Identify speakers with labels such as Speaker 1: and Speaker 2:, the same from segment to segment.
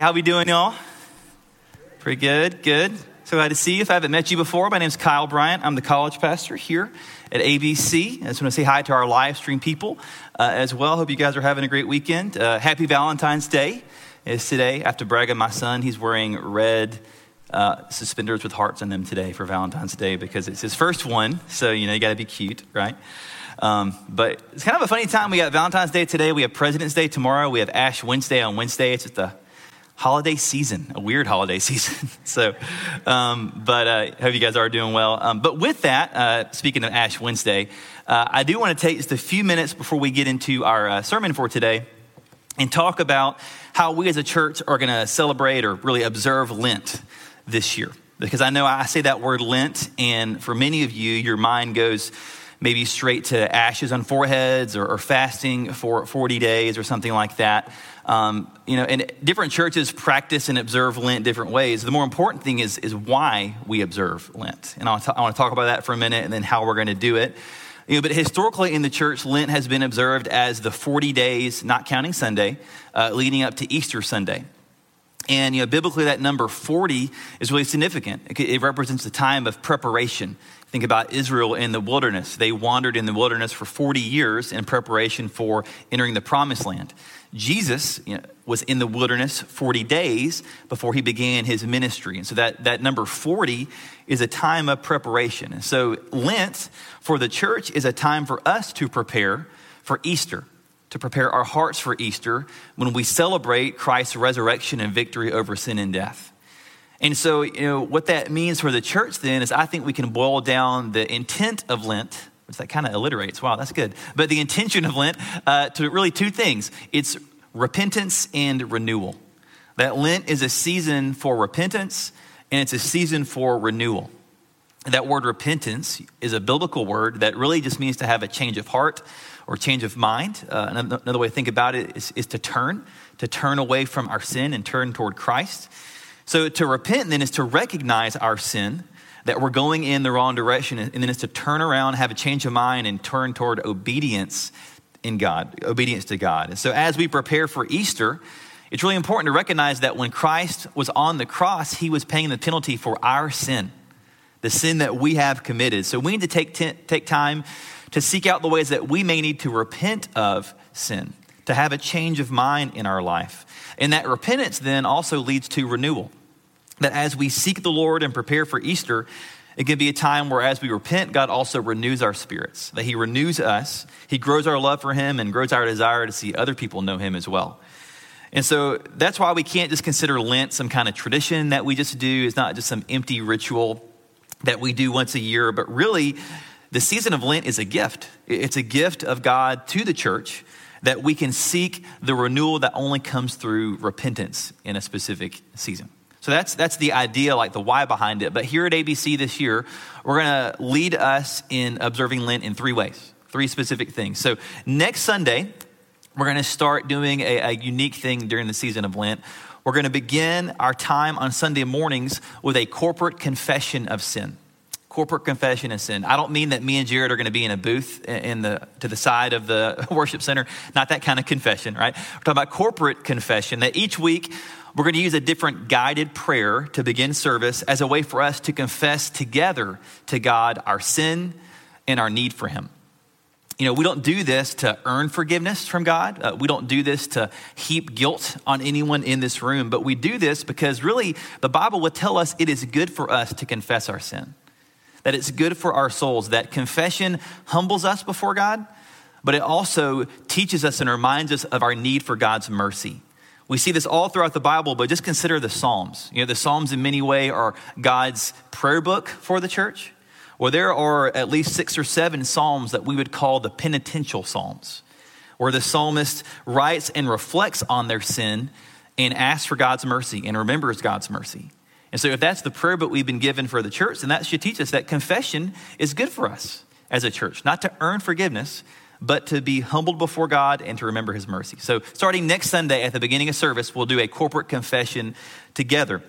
Speaker 1: How we doing, y'all? Pretty good, good. So glad to see you. If I haven't met you before, my name is Kyle Bryant. I'm the college pastor here at ABC. I just want to say hi to our live stream people uh, as well. Hope you guys are having a great weekend. Uh, happy Valentine's Day is today. I have to brag on my son. He's wearing red uh, suspenders with hearts on them today for Valentine's Day because it's his first one. So, you know, you got to be cute, right? Um, but it's kind of a funny time. We got Valentine's Day today. We have President's Day tomorrow. We have Ash Wednesday on Wednesday. It's just a holiday season, a weird holiday season. so, um, but uh, hope you guys are doing well. Um, but with that, uh, speaking of Ash Wednesday, uh, I do want to take just a few minutes before we get into our uh, sermon for today and talk about how we as a church are going to celebrate or really observe Lent this year. Because I know I say that word Lent, and for many of you, your mind goes maybe straight to ashes on foreheads or, or fasting for 40 days or something like that. Um, you know, and different churches practice and observe Lent different ways. The more important thing is, is why we observe Lent. And t- I want to talk about that for a minute and then how we're going to do it. You know, but historically in the church, Lent has been observed as the 40 days, not counting Sunday, uh, leading up to Easter Sunday. And you know, biblically, that number 40 is really significant. It represents the time of preparation. Think about Israel in the wilderness. They wandered in the wilderness for 40 years in preparation for entering the promised land. Jesus you know, was in the wilderness 40 days before he began his ministry. And so that, that number 40 is a time of preparation. And so Lent for the church is a time for us to prepare for Easter, to prepare our hearts for Easter when we celebrate Christ's resurrection and victory over sin and death. And so, you know, what that means for the church then is I think we can boil down the intent of Lent which that kind of alliterates. Wow, that's good. But the intention of Lent uh, to really two things it's repentance and renewal. That Lent is a season for repentance and it's a season for renewal. That word repentance is a biblical word that really just means to have a change of heart or change of mind. Uh, another way to think about it is, is to turn, to turn away from our sin and turn toward Christ. So to repent then is to recognize our sin that we're going in the wrong direction, and then it's to turn around, have a change of mind, and turn toward obedience in God, obedience to God. And so as we prepare for Easter, it's really important to recognize that when Christ was on the cross, he was paying the penalty for our sin, the sin that we have committed. So we need to take, t- take time to seek out the ways that we may need to repent of sin, to have a change of mind in our life. And that repentance then also leads to renewal that as we seek the Lord and prepare for Easter, it can be a time where, as we repent, God also renews our spirits, that He renews us, He grows our love for Him, and grows our desire to see other people know Him as well. And so that's why we can't just consider Lent some kind of tradition that we just do. It's not just some empty ritual that we do once a year, but really, the season of Lent is a gift. It's a gift of God to the church that we can seek the renewal that only comes through repentance in a specific season. So that's, that's the idea, like the why behind it. But here at ABC this year, we're going to lead us in observing Lent in three ways, three specific things. So next Sunday, we're going to start doing a, a unique thing during the season of Lent. We're going to begin our time on Sunday mornings with a corporate confession of sin corporate confession of sin. I don't mean that me and Jared are going to be in a booth in the to the side of the worship center. Not that kind of confession, right? We're talking about corporate confession. That each week we're going to use a different guided prayer to begin service as a way for us to confess together to God our sin and our need for Him. You know, we don't do this to earn forgiveness from God. Uh, we don't do this to heap guilt on anyone in this room, but we do this because really the Bible would tell us it is good for us to confess our sin, that it's good for our souls, that confession humbles us before God, but it also teaches us and reminds us of our need for God's mercy we see this all throughout the Bible, but just consider the Psalms. You know, the Psalms in many ways are God's prayer book for the church. Well, there are at least six or seven Psalms that we would call the penitential Psalms, where the psalmist writes and reflects on their sin and asks for God's mercy and remembers God's mercy. And so, if that's the prayer book we've been given for the church, then that should teach us that confession is good for us as a church, not to earn forgiveness, but to be humbled before God and to remember his mercy. So, starting next Sunday at the beginning of service, we'll do a corporate confession together.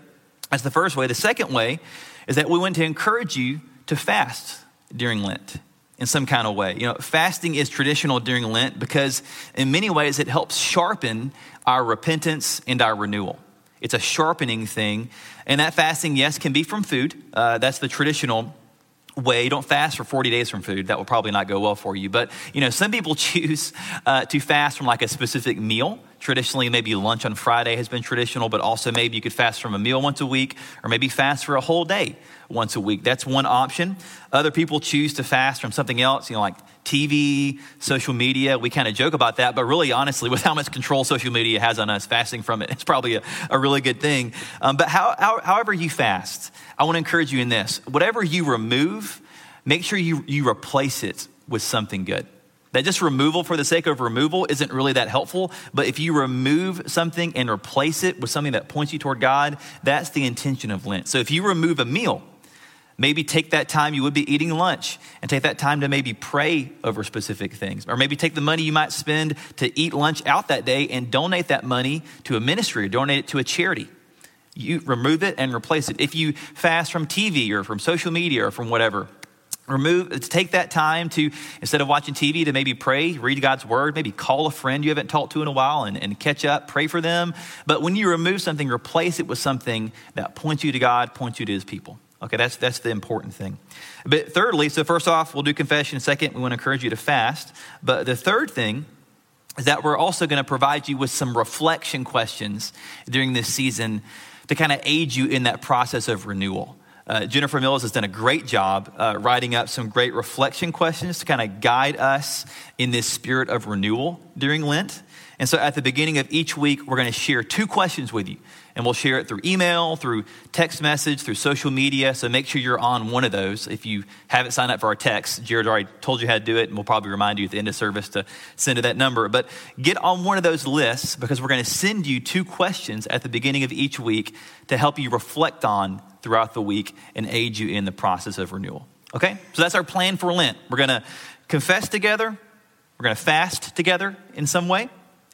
Speaker 1: That's the first way. The second way is that we want to encourage you to fast during Lent in some kind of way. You know, fasting is traditional during Lent because in many ways it helps sharpen our repentance and our renewal. It's a sharpening thing. And that fasting, yes, can be from food. Uh, that's the traditional way. Don't fast for 40 days from food. That will probably not go well for you. But, you know, some people choose uh, to fast from like a specific meal. Traditionally, maybe lunch on Friday has been traditional, but also maybe you could fast from a meal once a week or maybe fast for a whole day once a week. That's one option. Other people choose to fast from something else, you know, like TV, social media. We kind of joke about that, but really, honestly, with how much control social media has on us, fasting from it, it's probably a, a really good thing. Um, but how, how, however you fast, I want to encourage you in this whatever you remove, make sure you, you replace it with something good. That just removal for the sake of removal isn't really that helpful. But if you remove something and replace it with something that points you toward God, that's the intention of Lent. So if you remove a meal, Maybe take that time you would be eating lunch and take that time to maybe pray over specific things. Or maybe take the money you might spend to eat lunch out that day and donate that money to a ministry or donate it to a charity. You remove it and replace it. If you fast from TV or from social media or from whatever, remove take that time to instead of watching tv to maybe pray read god's word maybe call a friend you haven't talked to in a while and, and catch up pray for them but when you remove something replace it with something that points you to god points you to his people Okay, that's, that's the important thing. But thirdly, so first off, we'll do confession. Second, we want to encourage you to fast. But the third thing is that we're also going to provide you with some reflection questions during this season to kind of aid you in that process of renewal. Uh, Jennifer Mills has done a great job uh, writing up some great reflection questions to kind of guide us in this spirit of renewal during Lent. And so at the beginning of each week, we're going to share two questions with you and we'll share it through email, through text message, through social media. So make sure you're on one of those. If you haven't signed up for our text, Jared already told you how to do it, and we'll probably remind you at the end of service to send to that number. But get on one of those lists because we're going to send you two questions at the beginning of each week to help you reflect on throughout the week and aid you in the process of renewal. Okay? So that's our plan for Lent. We're going to confess together, we're going to fast together in some way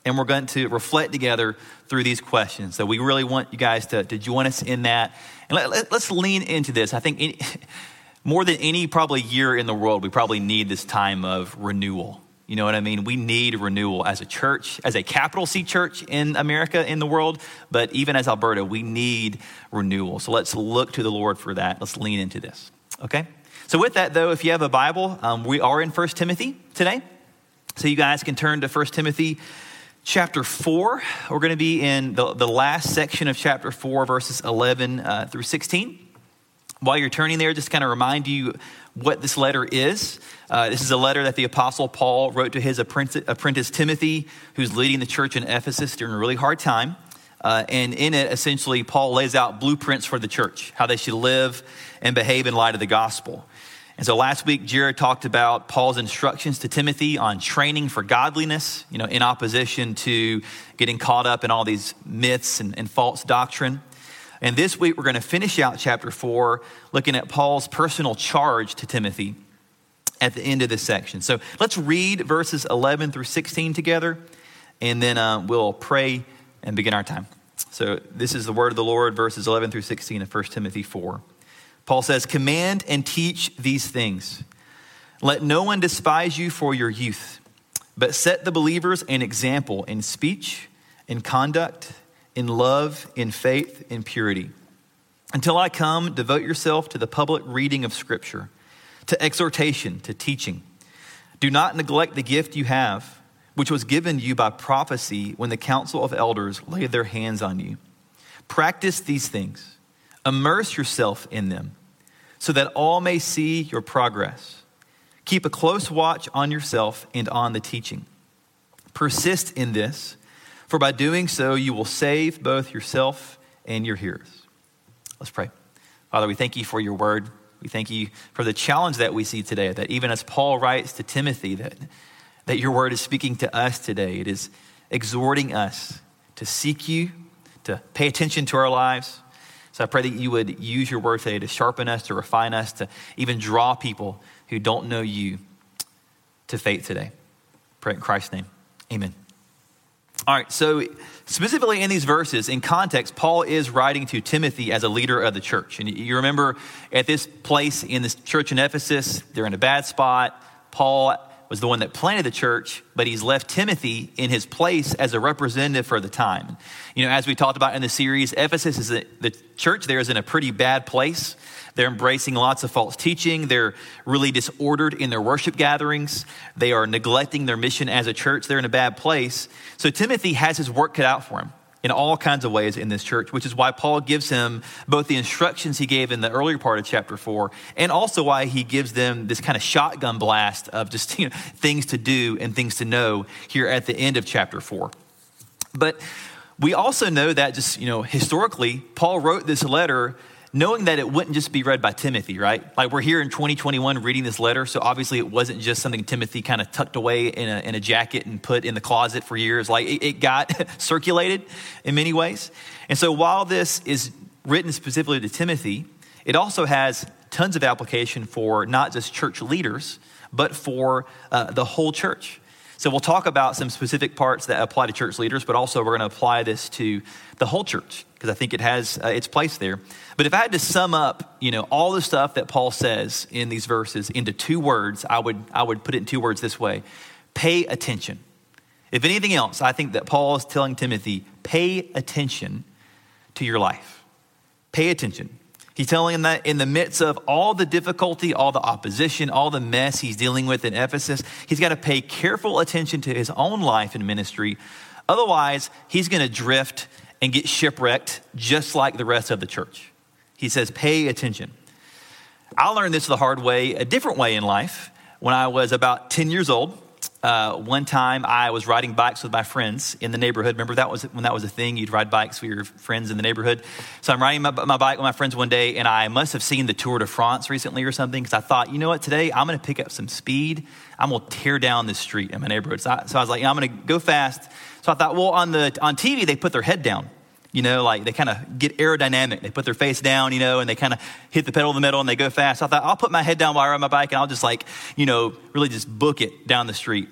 Speaker 1: and we're going to reflect together through these questions. So we really want you guys to, to join us in that. And let, us let, lean into this. I think any, more than any probably year in the world, we probably need this time of renewal. You know what I mean? We need renewal as a church, as a capital C church in America, in the world, but even as Alberta, we need renewal. So let's look to the Lord for that. Let's lean into this. Okay? So, with that, though, if you have a Bible, um, we are in 1 Timothy today. So, you guys can turn to 1 Timothy chapter 4. We're going to be in the, the last section of chapter 4, verses 11 uh, through 16. While you're turning there, just kind of remind you what this letter is. Uh, this is a letter that the Apostle Paul wrote to his apprentice, apprentice Timothy, who's leading the church in Ephesus during a really hard time. Uh, and in it, essentially, Paul lays out blueprints for the church, how they should live and behave in light of the gospel. And so last week, Jared talked about Paul's instructions to Timothy on training for godliness, you know, in opposition to getting caught up in all these myths and, and false doctrine. And this week, we're going to finish out chapter four, looking at Paul's personal charge to Timothy at the end of this section. So let's read verses 11 through 16 together, and then uh, we'll pray and begin our time. So this is the word of the Lord, verses 11 through 16 of 1 Timothy 4. Paul says, Command and teach these things. Let no one despise you for your youth, but set the believers an example in speech, in conduct, in love, in faith, in purity. Until I come, devote yourself to the public reading of Scripture, to exhortation, to teaching. Do not neglect the gift you have, which was given you by prophecy when the council of elders laid their hands on you. Practice these things Immerse yourself in them so that all may see your progress. Keep a close watch on yourself and on the teaching. Persist in this, for by doing so, you will save both yourself and your hearers. Let's pray. Father, we thank you for your word. We thank you for the challenge that we see today, that even as Paul writes to Timothy, that, that your word is speaking to us today. It is exhorting us to seek you, to pay attention to our lives, so I pray that you would use your word today to sharpen us, to refine us, to even draw people who don't know you to faith today. Pray in Christ's name. Amen. All right, so specifically in these verses, in context, Paul is writing to Timothy as a leader of the church. And you remember at this place in this church in Ephesus, they're in a bad spot. Paul was the one that planted the church, but he's left Timothy in his place as a representative for the time. You know, as we talked about in the series, Ephesus is a, the church there is in a pretty bad place. They're embracing lots of false teaching. They're really disordered in their worship gatherings. They are neglecting their mission as a church. They're in a bad place. So Timothy has his work cut out for him in all kinds of ways in this church, which is why Paul gives him both the instructions he gave in the earlier part of chapter four, and also why he gives them this kind of shotgun blast of just you know, things to do and things to know here at the end of chapter four. But we also know that just, you know, historically, Paul wrote this letter knowing that it wouldn't just be read by Timothy, right? Like we're here in 2021 reading this letter, so obviously it wasn't just something Timothy kind of tucked away in a, in a jacket and put in the closet for years. Like it, it got circulated in many ways. And so while this is written specifically to Timothy, it also has tons of application for not just church leaders, but for uh, the whole church. So we'll talk about some specific parts that apply to church leaders, but also we're going to apply this to the whole church because I think it has uh, its place there. But if I had to sum up, you know, all the stuff that Paul says in these verses into two words, I would I would put it in two words this way: pay attention. If anything else, I think that Paul is telling Timothy, pay attention to your life. Pay attention. He's telling him that in the midst of all the difficulty, all the opposition, all the mess he's dealing with in Ephesus, he's got to pay careful attention to his own life and ministry. Otherwise, he's going to drift and get shipwrecked just like the rest of the church. He says, pay attention. I learned this the hard way, a different way in life. When I was about 10 years old, uh, one time I was riding bikes with my friends in the neighborhood. Remember that was when that was a thing? You'd ride bikes with your friends in the neighborhood. So I'm riding my, my bike with my friends one day, and I must have seen the Tour de France recently or something because I thought, you know what, today I'm going to pick up some speed. I'm going to tear down this street in my neighborhood. So I, so I was like, I'm going to go fast. So I thought, well, on the on TV they put their head down. You know, like they kind of get aerodynamic. They put their face down, you know, and they kind of hit the pedal in the middle and they go fast. So I thought, I'll put my head down while I ride my bike and I'll just like, you know, really just book it down the street.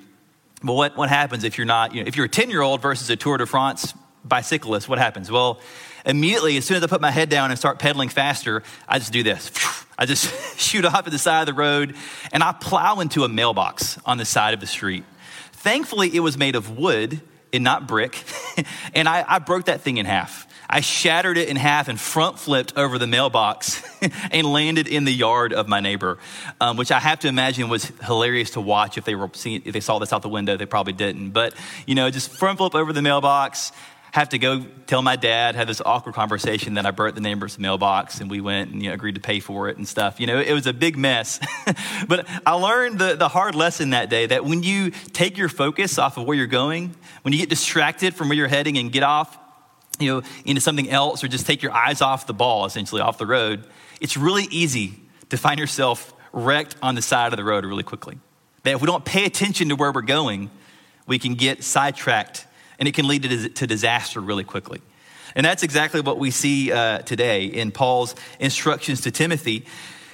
Speaker 1: But what, what happens if you're not, you know, if you're a 10 year old versus a Tour de France bicyclist, what happens? Well, immediately, as soon as I put my head down and start pedaling faster, I just do this. I just shoot off at the side of the road and I plow into a mailbox on the side of the street. Thankfully, it was made of wood and not brick. and I, I broke that thing in half. I shattered it in half and front flipped over the mailbox and landed in the yard of my neighbor, um, which I have to imagine was hilarious to watch. If they were seeing, if they saw this out the window, they probably didn't. But you know, just front flip over the mailbox. Have to go tell my dad. Have this awkward conversation that I burnt the neighbor's mailbox, and we went and you know, agreed to pay for it and stuff. You know, it was a big mess. but I learned the, the hard lesson that day that when you take your focus off of where you're going, when you get distracted from where you're heading and get off you know, into something else or just take your eyes off the ball, essentially off the road, it's really easy to find yourself wrecked on the side of the road really quickly. That if we don't pay attention to where we're going, we can get sidetracked and it can lead to, disaster really quickly. And that's exactly what we see uh, today in Paul's instructions to Timothy.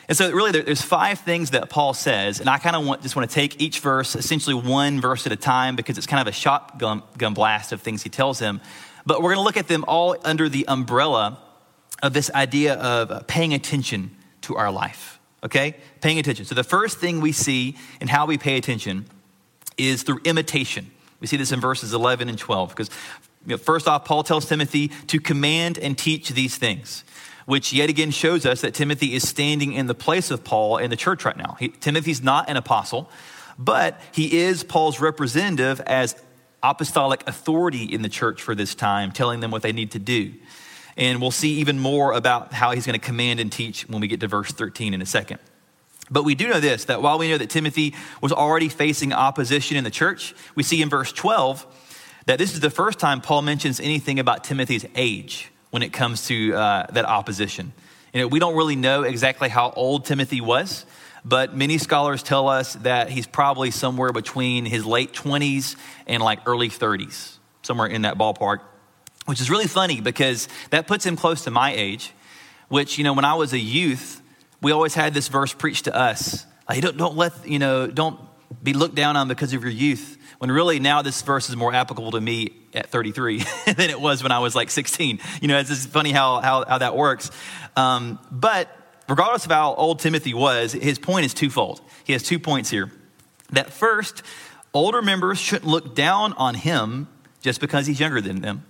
Speaker 1: And so, really, there's five things that Paul says, and I kind of want, just want to take each verse, essentially one verse at a time, because it's kind of a shotgun gun blast of things he tells him. But we're going to look at them all under the umbrella of this idea of paying attention to our life. Okay? Paying attention. So the first thing we see in how we pay attention is through imitation. We see this in verses 11 and 12 because you know, first off, Paul tells Timothy to command and teach these things, which yet again shows us that Timothy is standing in the place of Paul in the church right now. He, Timothy's not an apostle, but he is Paul's representative as apostolic authority in the church for this time, telling them what they need to do. And we'll see even more about how he's going to command and teach when we get to verse 13 in a second. But we do know this that while we know that Timothy was already facing opposition in the church, we see in verse 12 that this is the first time Paul mentions anything about Timothy's age when it comes to uh, that opposition. You know, we don't really know exactly how old Timothy was, but many scholars tell us that he's probably somewhere between his late 20s and like early 30s, somewhere in that ballpark, which is really funny because that puts him close to my age, which, you know, when I was a youth, we always had this verse preached to us. Like, don't, don't let, you know, don't be looked down on because of your youth. When really now this verse is more applicable to me at 33 than it was when I was like 16. You know, it's just funny how, how, how that works. Um, but regardless of how old Timothy was, his point is twofold. He has two points here. That first, older members shouldn't look down on him just because he's younger than them.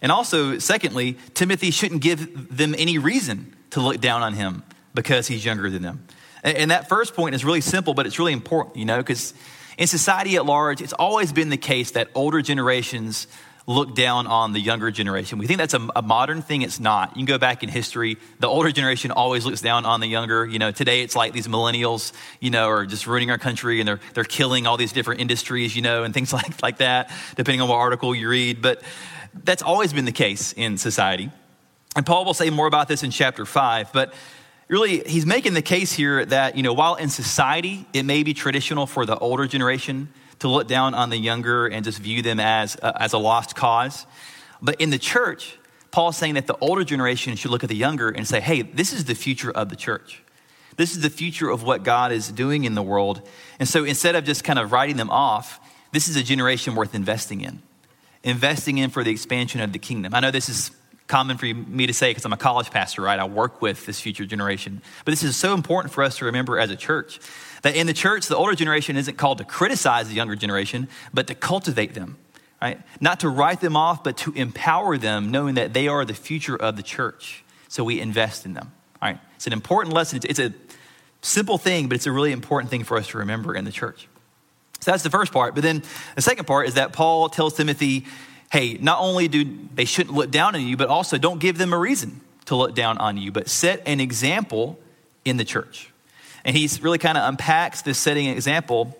Speaker 1: And also, secondly, Timothy shouldn't give them any reason to look down on him because he's younger than them. And that first point is really simple, but it's really important, you know, because in society at large, it's always been the case that older generations look down on the younger generation. We think that's a, a, modern thing. It's not. You can go back in history. The older generation always looks down on the younger. You know, today it's like these millennials, you know, are just ruining our country and they're, they're killing all these different industries, you know, and things like, like that, depending on what article you read. But that's always been the case in society. And Paul will say more about this in chapter 5, but really he's making the case here that, you know, while in society it may be traditional for the older generation to look down on the younger and just view them as, uh, as a lost cause, but in the church, Paul's saying that the older generation should look at the younger and say, hey, this is the future of the church. This is the future of what God is doing in the world. And so instead of just kind of writing them off, this is a generation worth investing in investing in for the expansion of the kingdom. I know this is common for me to say because I'm a college pastor, right? I work with this future generation. But this is so important for us to remember as a church that in the church, the older generation isn't called to criticize the younger generation, but to cultivate them, right? Not to write them off, but to empower them, knowing that they are the future of the church. So we invest in them, all right? It's an important lesson. It's a simple thing, but it's a really important thing for us to remember in the church. So that's the first part. But then the second part is that Paul tells Timothy, hey, not only do they shouldn't look down on you, but also don't give them a reason to look down on you, but set an example in the church. And he's really kind of unpacks this setting example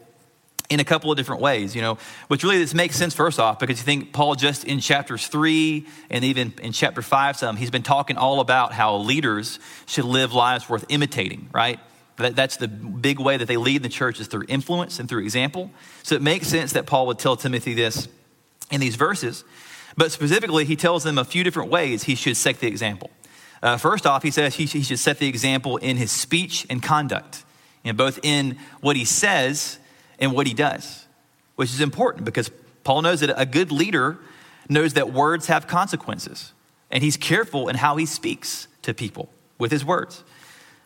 Speaker 1: in a couple of different ways, you know, which really this makes sense first off, because you think Paul just in chapters three and even in chapter five, some, he's been talking all about how leaders should live lives worth imitating, right? That, that's the big way that they lead the church is through influence and through example. So it makes sense that Paul would tell Timothy this in these verses. But specifically, he tells them a few different ways he should set the example. Uh, first off, he says he, he should set the example in his speech and conduct, you know, both in what he says and what he does, which is important because Paul knows that a good leader knows that words have consequences, and he's careful in how he speaks to people with his words.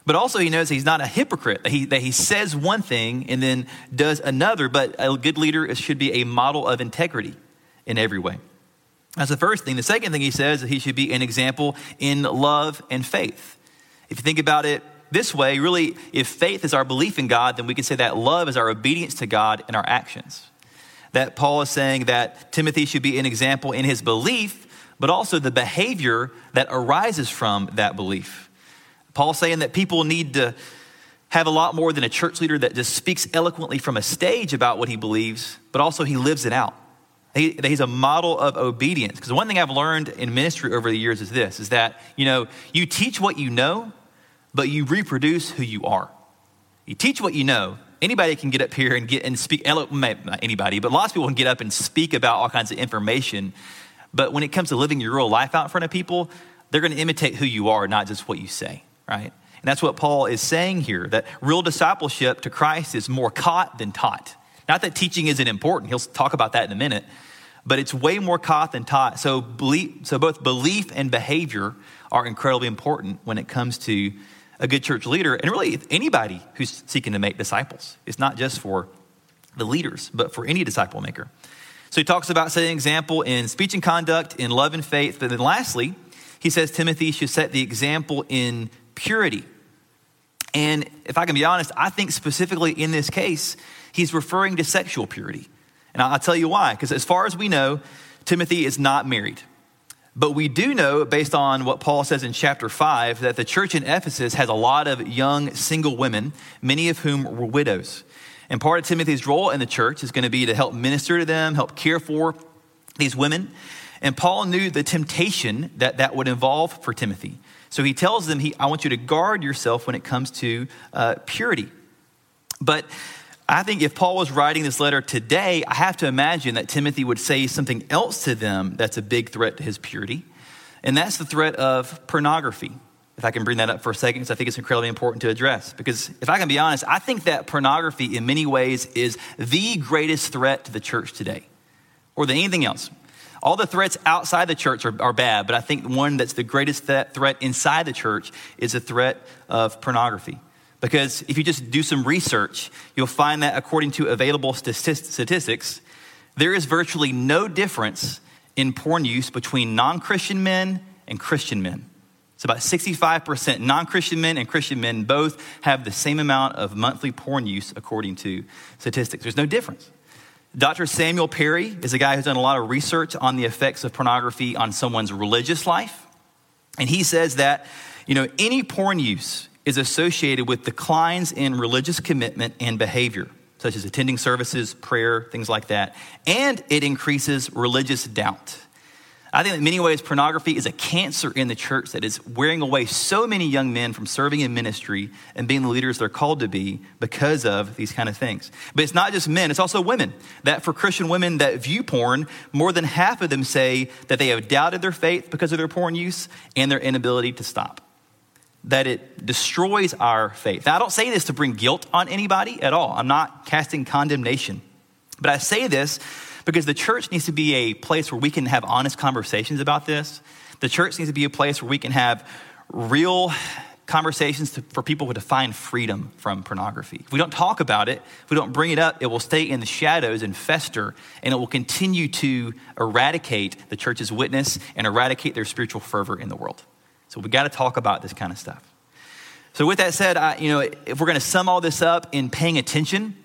Speaker 1: But also, he knows he's not a hypocrite, that he, that he says one thing and then does another. But a good leader should be a model of integrity in every way. That's the first thing. The second thing he says is he should be an example in love and faith. If you think about it this way, really, if faith is our belief in God, then we can say that love is our obedience to God and our actions. That Paul is saying that Timothy should be an example in his belief, but also the behavior that arises from that belief. Paul's saying that people need to have a lot more than a church leader that just speaks eloquently from a stage about what he believes, but also he lives it out. He, he's a model of obedience. Because one thing I've learned in ministry over the years is this, is that, you know, you teach what you know, but you reproduce who you are. You teach what you know. Anybody can get up here and get and speak, not anybody, but lots of people can get up and speak about all kinds of information. But when it comes to living your real life out in front of people, they're going to imitate who you are, not just what you say right? And that's what Paul is saying here that real discipleship to Christ is more caught than taught. Not that teaching isn't important, he'll talk about that in a minute, but it's way more caught than taught. So, belief, so both belief and behavior are incredibly important when it comes to a good church leader and really anybody who's seeking to make disciples. It's not just for the leaders, but for any disciple maker. So he talks about setting example in speech and conduct, in love and faith. But then lastly, he says Timothy should set the example in purity. And if I can be honest, I think specifically in this case, he's referring to sexual purity. And I'll tell you why. Because as far as we know, Timothy is not married. But we do know, based on what Paul says in chapter 5, that the church in Ephesus has a lot of young single women, many of whom were widows. And part of Timothy's role in the church is going to be to help minister to them, help care for these women. And Paul knew the temptation that that would involve for Timothy. So he tells them, he, I want you to guard yourself when it comes to uh, purity. But I think if Paul was writing this letter today, I have to imagine that Timothy would say something else to them that's a big threat to his purity. And that's the threat of pornography. If I can bring that up for a second, because I think it's incredibly important to address. Because if I can be honest, I think that pornography in many ways is the greatest threat to the church today, or than anything else. All the threats outside the church are, are bad, but I think one that's the greatest th- threat inside the church is the threat of pornography. Because if you just do some research, you'll find that according to available statistics, there is virtually no difference in porn use between non Christian men and Christian men. It's about 65% non Christian men and Christian men both have the same amount of monthly porn use according to statistics. There's no difference. Dr. Samuel Perry is a guy who's done a lot of research on the effects of pornography on someone's religious life. And he says that, you know, any porn use is associated with declines in religious commitment and behavior, such as attending services, prayer, things like that. And it increases religious doubt. I think in many ways, pornography is a cancer in the church that is wearing away so many young men from serving in ministry and being the leaders they're called to be because of these kind of things. But it's not just men, it's also women. That for Christian women that view porn, more than half of them say that they have doubted their faith because of their porn use and their inability to stop. That it destroys our faith. Now, I don't say this to bring guilt on anybody at all. I'm not casting condemnation. But I say this because the church needs to be a place where we can have honest conversations about this. The church needs to be a place where we can have real conversations to, for people to find freedom from pornography. If we don't talk about it, if we don't bring it up, it will stay in the shadows and fester, and it will continue to eradicate the church's witness and eradicate their spiritual fervor in the world. So we got to talk about this kind of stuff. So with that said, I, you know, if we're going to sum all this up in paying attention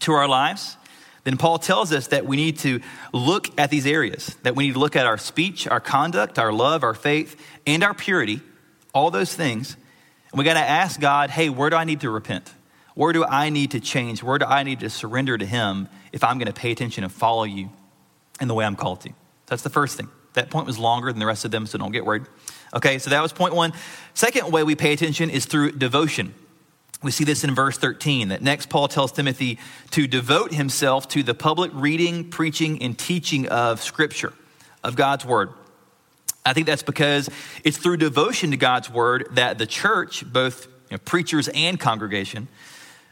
Speaker 1: to our lives, then Paul tells us that we need to look at these areas, that we need to look at our speech, our conduct, our love, our faith, and our purity, all those things. And we got to ask God, hey, where do I need to repent? Where do I need to change? Where do I need to surrender to Him if I'm going to pay attention and follow you in the way I'm called to? That's the first thing. That point was longer than the rest of them, so don't get worried. Okay, so that was point one. Second way we pay attention is through devotion. We see this in verse 13 that next Paul tells Timothy to devote himself to the public reading, preaching, and teaching of Scripture, of God's Word. I think that's because it's through devotion to God's Word that the church, both you know, preachers and congregation,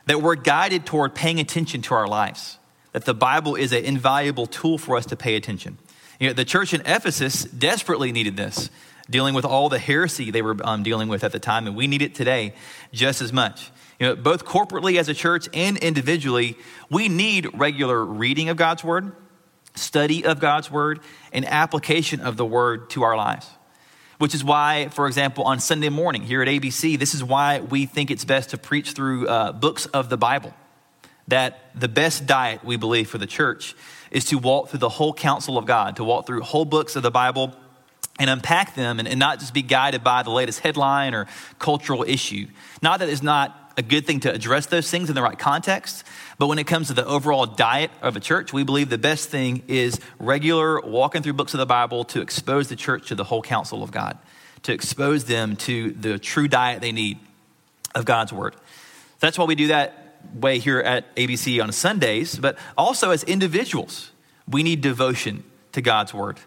Speaker 1: that we're guided toward paying attention to our lives, that the Bible is an invaluable tool for us to pay attention. You know, the church in Ephesus desperately needed this, dealing with all the heresy they were um, dealing with at the time, and we need it today just as much. You know, both corporately as a church and individually, we need regular reading of God's word, study of God's word, and application of the word to our lives. Which is why, for example, on Sunday morning here at ABC, this is why we think it's best to preach through uh, books of the Bible. That the best diet, we believe, for the church is to walk through the whole counsel of God, to walk through whole books of the Bible and unpack them and, and not just be guided by the latest headline or cultural issue. Not that it's not a good thing to address those things in the right context. But when it comes to the overall diet of a church, we believe the best thing is regular walking through books of the Bible to expose the church to the whole counsel of God, to expose them to the true diet they need of God's word. That's why we do that way here at ABC on Sundays, but also as individuals, we need devotion to God's word.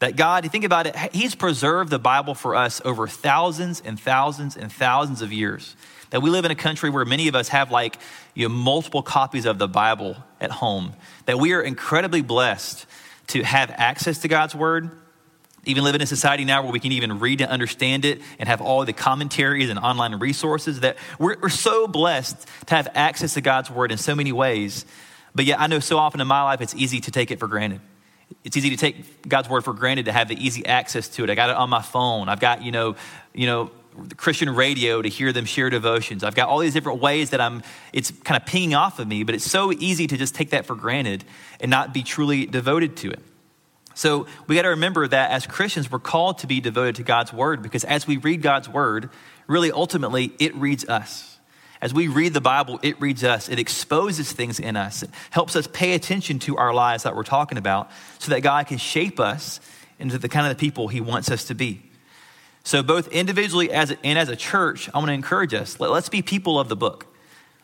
Speaker 1: That God, you think about it, He's preserved the Bible for us over thousands and thousands and thousands of years. That we live in a country where many of us have like you know, multiple copies of the Bible at home. That we are incredibly blessed to have access to God's Word. Even live in a society now where we can even read and understand it and have all the commentaries and online resources. That we're, we're so blessed to have access to God's Word in so many ways. But yet, I know so often in my life it's easy to take it for granted it's easy to take God's word for granted to have the easy access to it. I got it on my phone. I've got, you know, you know, Christian radio to hear them share devotions. I've got all these different ways that I'm, it's kind of pinging off of me, but it's so easy to just take that for granted and not be truly devoted to it. So we got to remember that as Christians, we're called to be devoted to God's word because as we read God's word, really ultimately it reads us. As we read the Bible, it reads us. It exposes things in us. It helps us pay attention to our lives that we're talking about so that God can shape us into the kind of the people he wants us to be. So, both individually as and as a church, I want to encourage us let, let's be people of the book.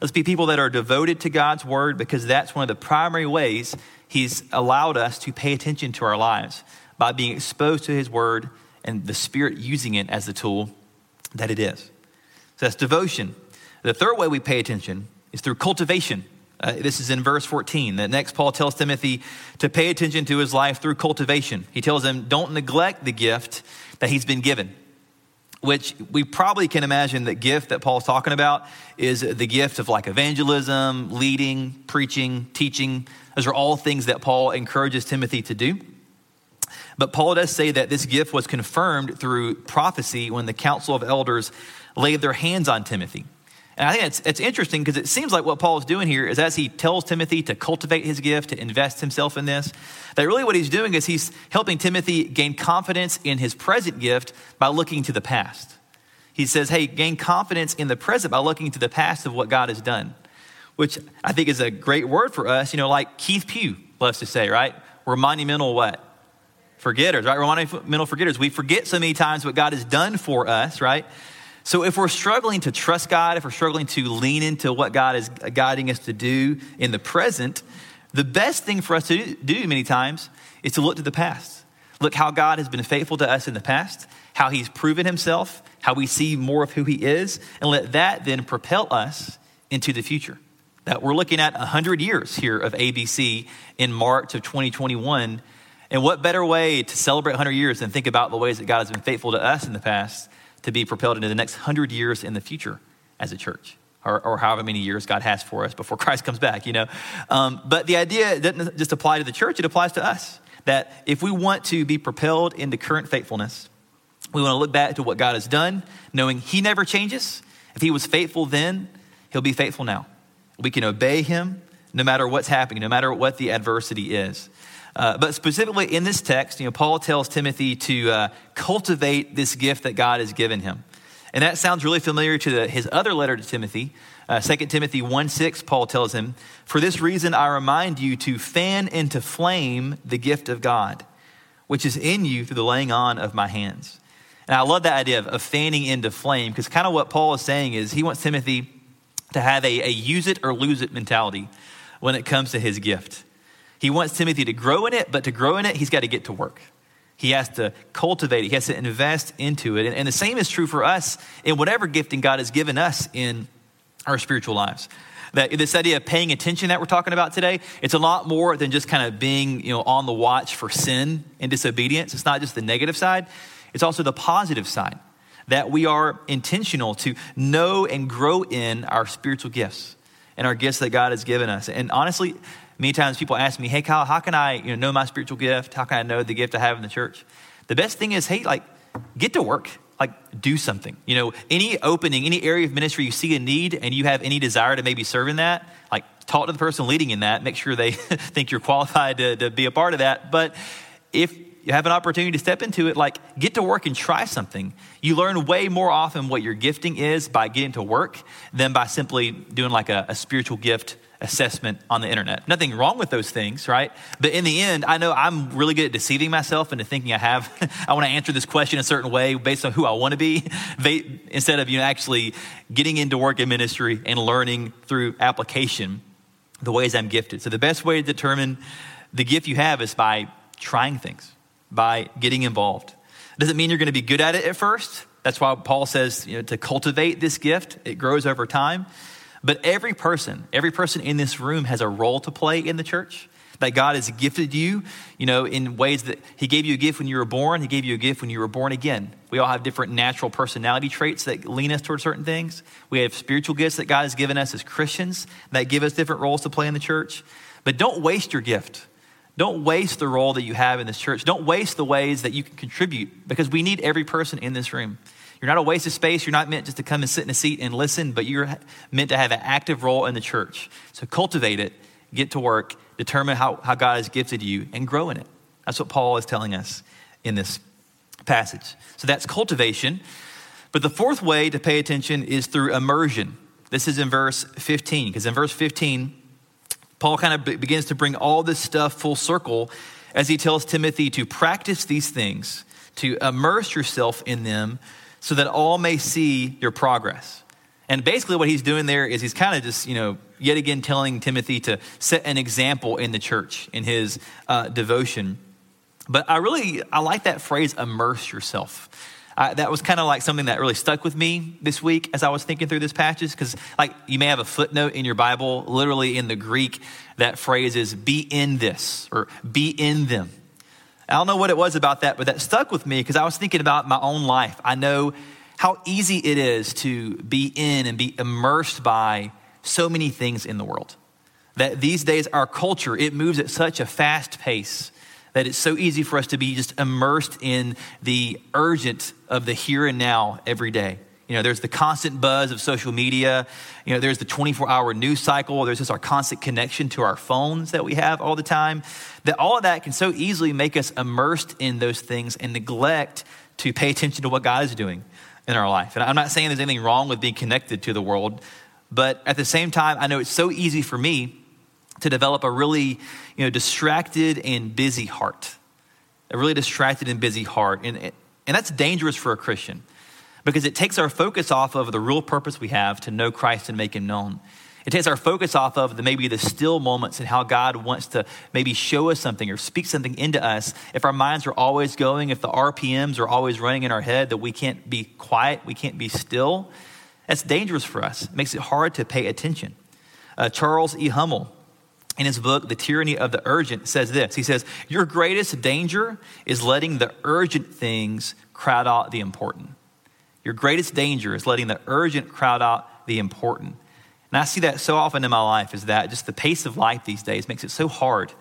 Speaker 1: Let's be people that are devoted to God's word because that's one of the primary ways He's allowed us to pay attention to our lives by being exposed to His word and the Spirit using it as the tool that it is. So, that's devotion. The third way we pay attention is through cultivation. Uh, this is in verse 14. The next, Paul tells Timothy to pay attention to his life through cultivation. He tells him, Don't neglect the gift that he's been given which we probably can imagine the gift that Paul's talking about is the gift of like evangelism, leading, preaching, teaching. Those are all things that Paul encourages Timothy to do. But Paul does say that this gift was confirmed through prophecy when the council of elders laid their hands on Timothy. And I think it's, it's interesting because it seems like what Paul is doing here is as he tells Timothy to cultivate his gift, to invest himself in this, that really what he's doing is he's helping Timothy gain confidence in his present gift by looking to the past. He says, hey, gain confidence in the present by looking to the past of what God has done, which I think is a great word for us. You know, like Keith Pugh loves to say, right? We're monumental what? Forgetters, right? We're monumental forgetters. We forget so many times what God has done for us, right? So if we're struggling to trust God, if we're struggling to lean into what God is guiding us to do in the present, the best thing for us to do many times is to look to the past. Look how God has been faithful to us in the past, how he's proven himself, how we see more of who he is, and let that then propel us into the future. That we're looking at 100 years here of ABC in March of 2021. And what better way to celebrate 100 years than think about the ways that God has been faithful to us in the past to be propelled into the next hundred years in the future as a church. Or, or, however many years God has for us before Christ comes back, you know. Um, but the idea doesn't just apply to the church, it applies to us. That if we want to be propelled into current faithfulness, we want to look back to what God has done, knowing He never changes. If He was faithful then, He'll be faithful now. We can obey Him no matter what's happening, no matter what the adversity is. Uh, but specifically in this text, you know, Paul tells Timothy to uh, cultivate this gift that God has given him. And that sounds really familiar to the, his other letter to Timothy. Uh, 2 Timothy 1 6, Paul tells him, For this reason I remind you to fan into flame the gift of God, which is in you through the laying on of my hands. And I love that idea of, of fanning into flame because kind of what Paul is saying is he wants Timothy to have a, a use it or lose it mentality when it comes to his gift. He wants Timothy to grow in it, but to grow in it, he's got to get to work. He has to cultivate it, he has to invest into it. And, and the same is true for us in whatever gifting God has given us in our spiritual lives. That this idea of paying attention that we're talking about today, it's a lot more than just kind of being, you know, on the watch for sin and disobedience. It's not just the negative side, it's also the positive side. That we are intentional to know and grow in our spiritual gifts and our gifts that God has given us. And honestly, Many times people ask me, hey, Kyle, how can I you know, know my spiritual gift? How can I know the gift I have in the church? The best thing is, hey, like, get to work. Like, do something. You know, any opening, any area of ministry you see a need and you have any desire to maybe serve in that, like, talk to the person leading in that. Make sure they think you're qualified to, to be a part of that. But if you have an opportunity to step into it, like get to work and try something. You learn way more often what your gifting is by getting to work than by simply doing like a, a spiritual gift assessment on the internet. Nothing wrong with those things, right? But in the end, I know I'm really good at deceiving myself into thinking I have, I want to answer this question a certain way based on who I want to be, instead of you know, actually getting into work in ministry and learning through application the ways I'm gifted. So the best way to determine the gift you have is by trying things, by getting involved. Doesn't mean you're going to be good at it at first. That's why Paul says you know, to cultivate this gift, it grows over time. But every person, every person in this room has a role to play in the church. That God has gifted you, you know, in ways that He gave you a gift when you were born, He gave you a gift when you were born again. We all have different natural personality traits that lean us towards certain things. We have spiritual gifts that God has given us as Christians that give us different roles to play in the church. But don't waste your gift. Don't waste the role that you have in this church. Don't waste the ways that you can contribute because we need every person in this room. You're not a waste of space. You're not meant just to come and sit in a seat and listen, but you're meant to have an active role in the church. So cultivate it, get to work, determine how, how God has gifted you, and grow in it. That's what Paul is telling us in this passage. So that's cultivation. But the fourth way to pay attention is through immersion. This is in verse 15, because in verse 15, Paul kind of begins to bring all this stuff full circle as he tells Timothy to practice these things, to immerse yourself in them so that all may see your progress. And basically, what he's doing there is he's kind of just, you know, yet again telling Timothy to set an example in the church in his uh, devotion. But I really, I like that phrase, immerse yourself. I, that was kind of like something that really stuck with me this week as I was thinking through this passage. Because, like, you may have a footnote in your Bible, literally in the Greek, that phrase is be in this or be in them. I don't know what it was about that, but that stuck with me because I was thinking about my own life. I know how easy it is to be in and be immersed by so many things in the world. That these days, our culture, it moves at such a fast pace that it's so easy for us to be just immersed in the urgent of the here and now every day. You know, there's the constant buzz of social media. You know, there's the 24 hour news cycle. There's just our constant connection to our phones that we have all the time. That all of that can so easily make us immersed in those things and neglect to pay attention to what God is doing in our life. And I'm not saying there's anything wrong with being connected to the world, but at the same time, I know it's so easy for me to develop a really, you know, distracted and busy heart. A really distracted and busy heart. And, and that's dangerous for a Christian because it takes our focus off of the real purpose we have to know Christ and make him known. It takes our focus off of the, maybe the still moments and how God wants to maybe show us something or speak something into us. If our minds are always going, if the RPMs are always running in our head, that we can't be quiet, we can't be still, that's dangerous for us. It makes it hard to pay attention. Uh, Charles E. Hummel, in his book, The Tyranny of the Urgent, says this He says, Your greatest danger is letting the urgent things crowd out the important. Your greatest danger is letting the urgent crowd out the important. And I see that so often in my life is that just the pace of life these days makes it so hard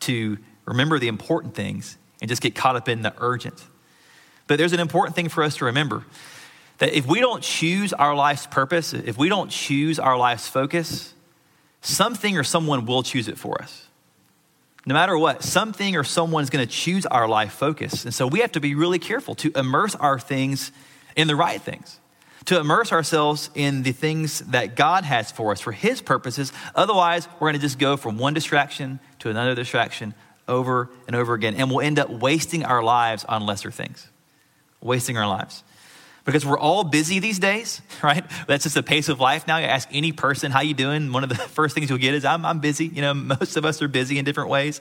Speaker 1: to remember the important things and just get caught up in the urgent. But there's an important thing for us to remember that if we don't choose our life's purpose, if we don't choose our life's focus, something or someone will choose it for us. No matter what, something or someone is going to choose our life focus. And so we have to be really careful to immerse our things in the right things, to immerse ourselves in the things that God has for us for His purposes. Otherwise, we're going to just go from one distraction to another distraction over and over again, and we'll end up wasting our lives on lesser things. Wasting our lives. Because we're all busy these days, right? That's just the pace of life now. You ask any person, how you doing? One of the first things you'll get is, I'm, I'm busy. You know, most of us are busy in different ways.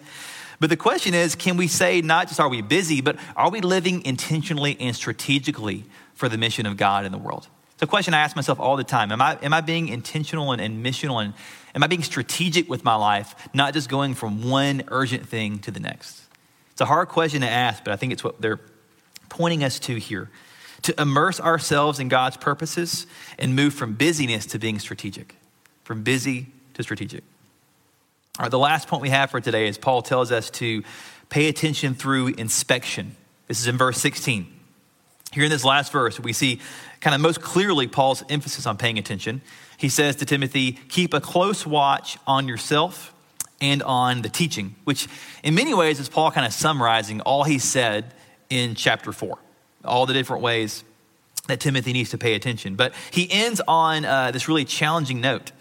Speaker 1: But the question is, can we say not just are we busy, but are we living intentionally and strategically for the mission of God in the world? It's a question I ask myself all the time. Am I, am I being intentional and, and missional and am I being strategic with my life, not just going from one urgent thing to the next? It's a hard question to ask, but I think it's what they're pointing us to here to immerse ourselves in God's purposes and move from busyness to being strategic, from busy to strategic. All right, the last point we have for today is Paul tells us to pay attention through inspection. This is in verse 16. Here in this last verse, we see kind of most clearly Paul's emphasis on paying attention. He says to Timothy, Keep a close watch on yourself and on the teaching, which in many ways is Paul kind of summarizing all he said in chapter 4, all the different ways that Timothy needs to pay attention. But he ends on uh, this really challenging note.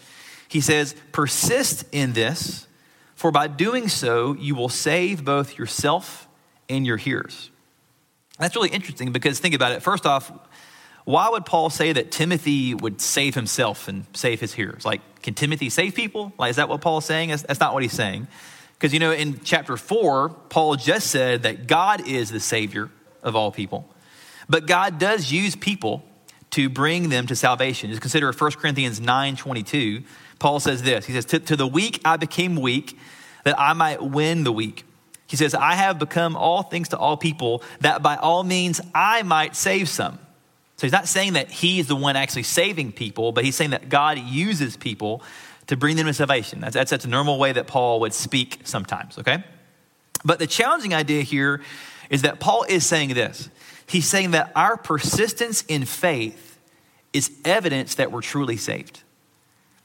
Speaker 1: He says, Persist in this, for by doing so, you will save both yourself and your hearers. That's really interesting because think about it. First off, why would Paul say that Timothy would save himself and save his hearers? Like, can Timothy save people? Like, is that what Paul's saying? That's, that's not what he's saying. Because, you know, in chapter four, Paul just said that God is the Savior of all people. But God does use people to bring them to salvation. Just consider 1 Corinthians 9 22. Paul says this He says, To, to the weak I became weak, that I might win the weak. He says, I have become all things to all people, that by all means I might save some. So he's not saying that he's the one actually saving people, but he's saying that God uses people to bring them to salvation. That's, that's, that's a normal way that Paul would speak sometimes, okay? But the challenging idea here is that Paul is saying this. He's saying that our persistence in faith is evidence that we're truly saved.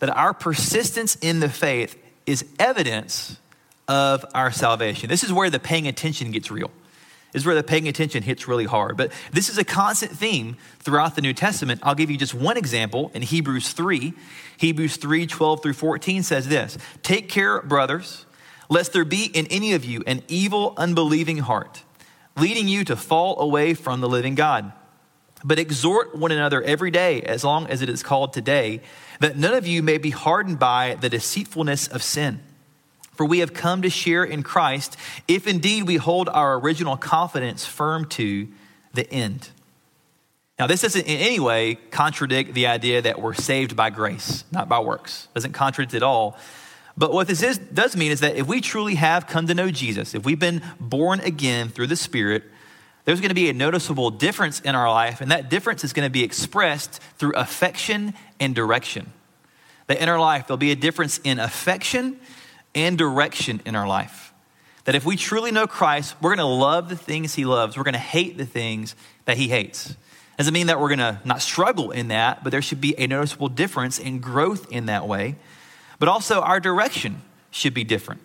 Speaker 1: That our persistence in the faith is evidence of our salvation. This is where the paying attention gets real. This is where the paying attention hits really hard. But this is a constant theme throughout the New Testament. I'll give you just one example in Hebrews 3. Hebrews 3 12 through 14 says this Take care, brothers, lest there be in any of you an evil, unbelieving heart, leading you to fall away from the living God. But exhort one another every day, as long as it is called today, that none of you may be hardened by the deceitfulness of sin. For we have come to share in Christ if indeed we hold our original confidence firm to the end. Now, this doesn't in any way contradict the idea that we're saved by grace, not by works. Doesn't contradict at all. But what this is, does mean is that if we truly have come to know Jesus, if we've been born again through the Spirit, there's going to be a noticeable difference in our life, and that difference is going to be expressed through affection and direction. That in our life, there'll be a difference in affection and direction in our life. That if we truly know Christ, we're going to love the things he loves, we're going to hate the things that he hates. Doesn't mean that we're going to not struggle in that, but there should be a noticeable difference in growth in that way. But also, our direction should be different.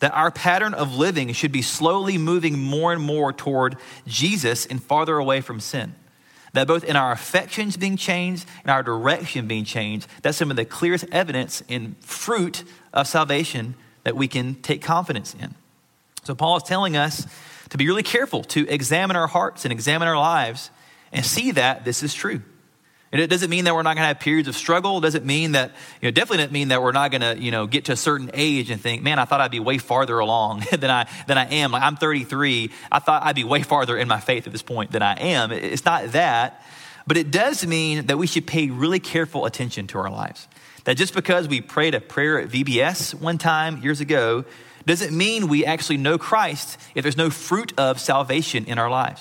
Speaker 1: That our pattern of living should be slowly moving more and more toward Jesus and farther away from sin. That both in our affections being changed and our direction being changed, that's some of the clearest evidence in fruit of salvation that we can take confidence in. So, Paul is telling us to be really careful to examine our hearts and examine our lives and see that this is true. And it doesn't mean that we're not going to have periods of struggle. It doesn't mean that, you know, definitely doesn't mean that we're not going to, you know, get to a certain age and think, man, I thought I'd be way farther along than I, than I am. Like I'm 33. I thought I'd be way farther in my faith at this point than I am. It's not that, but it does mean that we should pay really careful attention to our lives. That just because we prayed a prayer at VBS one time years ago doesn't mean we actually know Christ if there's no fruit of salvation in our lives.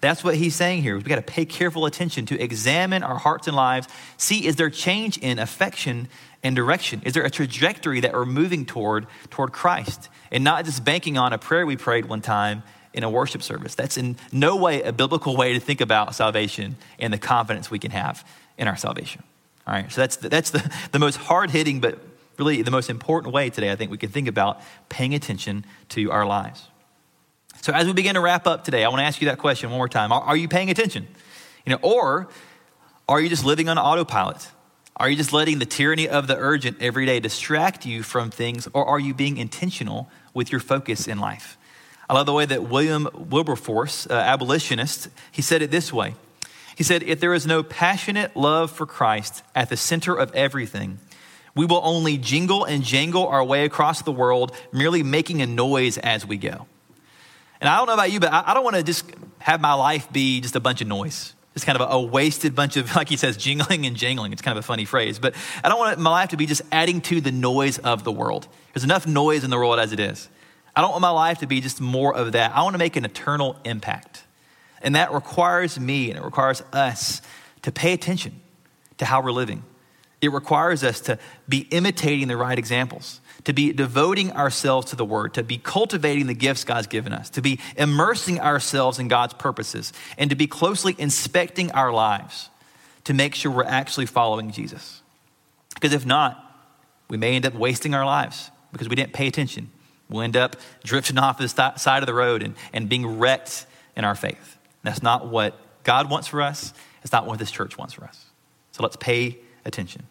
Speaker 1: That's what he's saying here. We got to pay careful attention to examine our hearts and lives. See, is there change in affection and direction? Is there a trajectory that we're moving toward toward Christ? And not just banking on a prayer we prayed one time in a worship service. That's in no way a biblical way to think about salvation and the confidence we can have in our salvation. All right, so that's the, that's the, the most hard hitting, but really the most important way today, I think, we can think about paying attention to our lives. So as we begin to wrap up today, I want to ask you that question one more time. Are, are you paying attention? You know, or are you just living on autopilot? Are you just letting the tyranny of the urgent every day distract you from things, or are you being intentional with your focus in life? I love the way that William Wilberforce, uh, abolitionist, he said it this way. He said, If there is no passionate love for Christ at the center of everything, we will only jingle and jangle our way across the world, merely making a noise as we go. And I don't know about you, but I, don't want to just have my life be just a bunch of noise. Just kind of a, wasted bunch of, like he says, jingling and jangling. It's kind of a funny phrase. But I don't want my life to be just adding to the noise of the world. There's enough noise in the world as it is. I don't want my life to be just more of that. I want to make an eternal impact. And that requires me and it requires us to pay attention to how we're living. It requires us to be imitating the right examples to be devoting ourselves to the Word, to be cultivating the gifts God's given us, to be immersing ourselves in God's purposes, and to be closely inspecting our lives to make sure we're actually following Jesus. Because if not, we may end up wasting our lives because we didn't pay attention. We'll end up drifting off the side of the road and, and being wrecked in our faith. That's not what God wants for us. It's not what this church wants for us. So let's pay attention.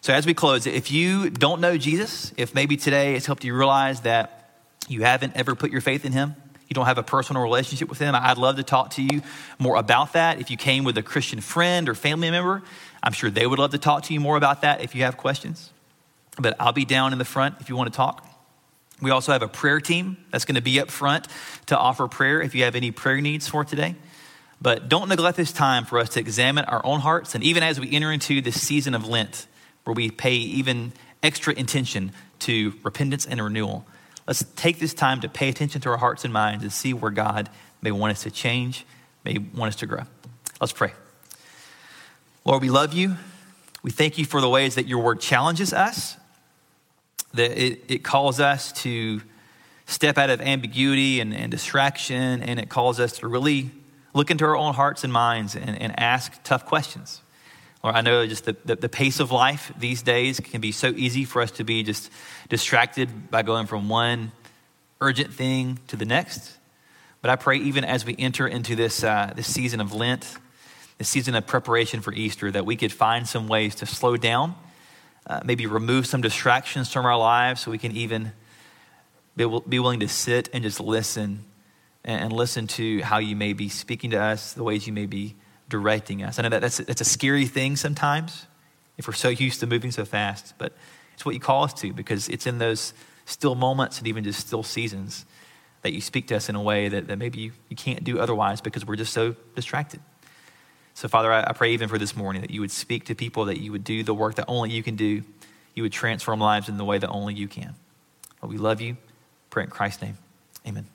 Speaker 1: So, as we close, if you don't know Jesus, if maybe today it's helped you realize that you haven't ever put your faith in him, you don't have a personal relationship with him, I'd love to talk to you more about that. If you came with a Christian friend or family member, I'm sure they would love to talk to you more about that if you have questions. But I'll be down in the front if you want to talk. We also have a prayer team that's going to be up front to offer prayer if you have any prayer needs for today. But don't neglect this time for us to examine our own hearts. And even as we enter into this season of Lent, where we pay even extra attention to repentance and renewal. Let's take this time to pay attention to our hearts and minds and see where God may want us to change, may want us to grow. Let's pray. Lord, we love you. We thank you for the ways that your word challenges us, that it, it calls us to step out of ambiguity and, and distraction, and it calls us to really look into our own hearts and minds and, and ask tough questions. Or I know just the, the, the, pace of life these days can be so easy for us to be just distracted by going from one urgent thing to the next. But I pray, even as we enter into this, uh, this season of Lent, this season of preparation for Easter, that we could find some ways to slow down, uh, maybe remove some distractions from our lives so we can even be, be willing to sit and just listen and, and listen to how you may be speaking to us, the ways you may be directing us. I know that that's, that's a scary thing sometimes if we're so used to moving so fast, but it's what you call us to because it's in those still moments and even just still seasons that you speak to us in a way that, that maybe you, you can't do otherwise because we're just so distracted. So, Father, I, I pray even for this morning that you would speak to people, that you would do the work that only you can do. You would transform lives in the way that only you can. But we love you. Pray in Christ's name. Amen.